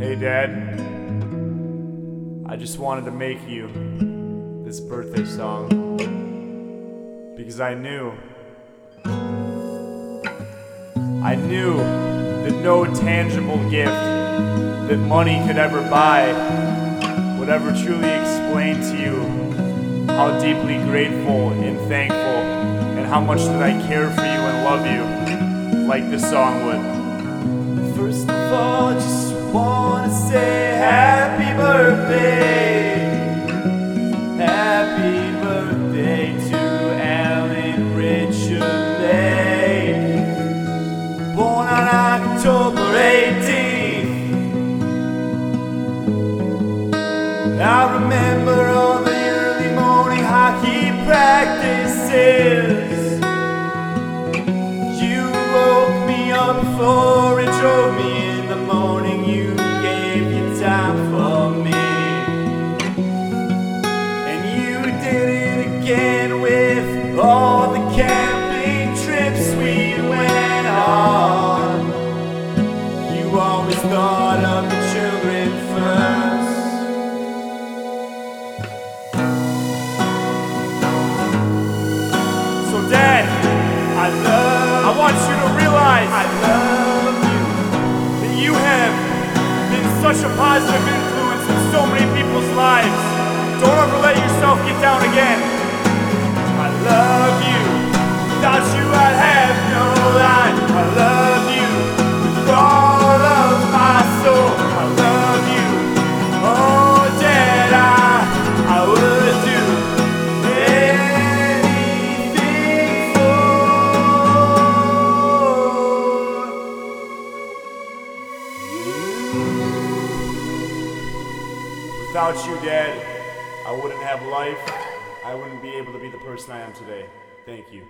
Hey, Dad. I just wanted to make you this birthday song because I knew. I knew that no tangible gift that money could ever buy would ever truly explain to you how deeply grateful and thankful and how much that I care for you and love you like this song would. First of all, just wanna say happy birthday. Happy birthday to Allan Richard. Born on October 18th. I remember all the early morning hockey practices. You woke me up before it drove me again with all the camping trips we went on. You always thought of the children first. So, Dad, I love. I want you to realize I love you. That you have been such a positive influence in so many people's lives. Don't ever let yourself get down again. Love you, Without you, I'd have no life. I love you. With all of my soul, I love you. Oh, Dad, I would do anything more. without you, Dad, I wouldn't have life. I wouldn't be able to be the person I am today. Thank you.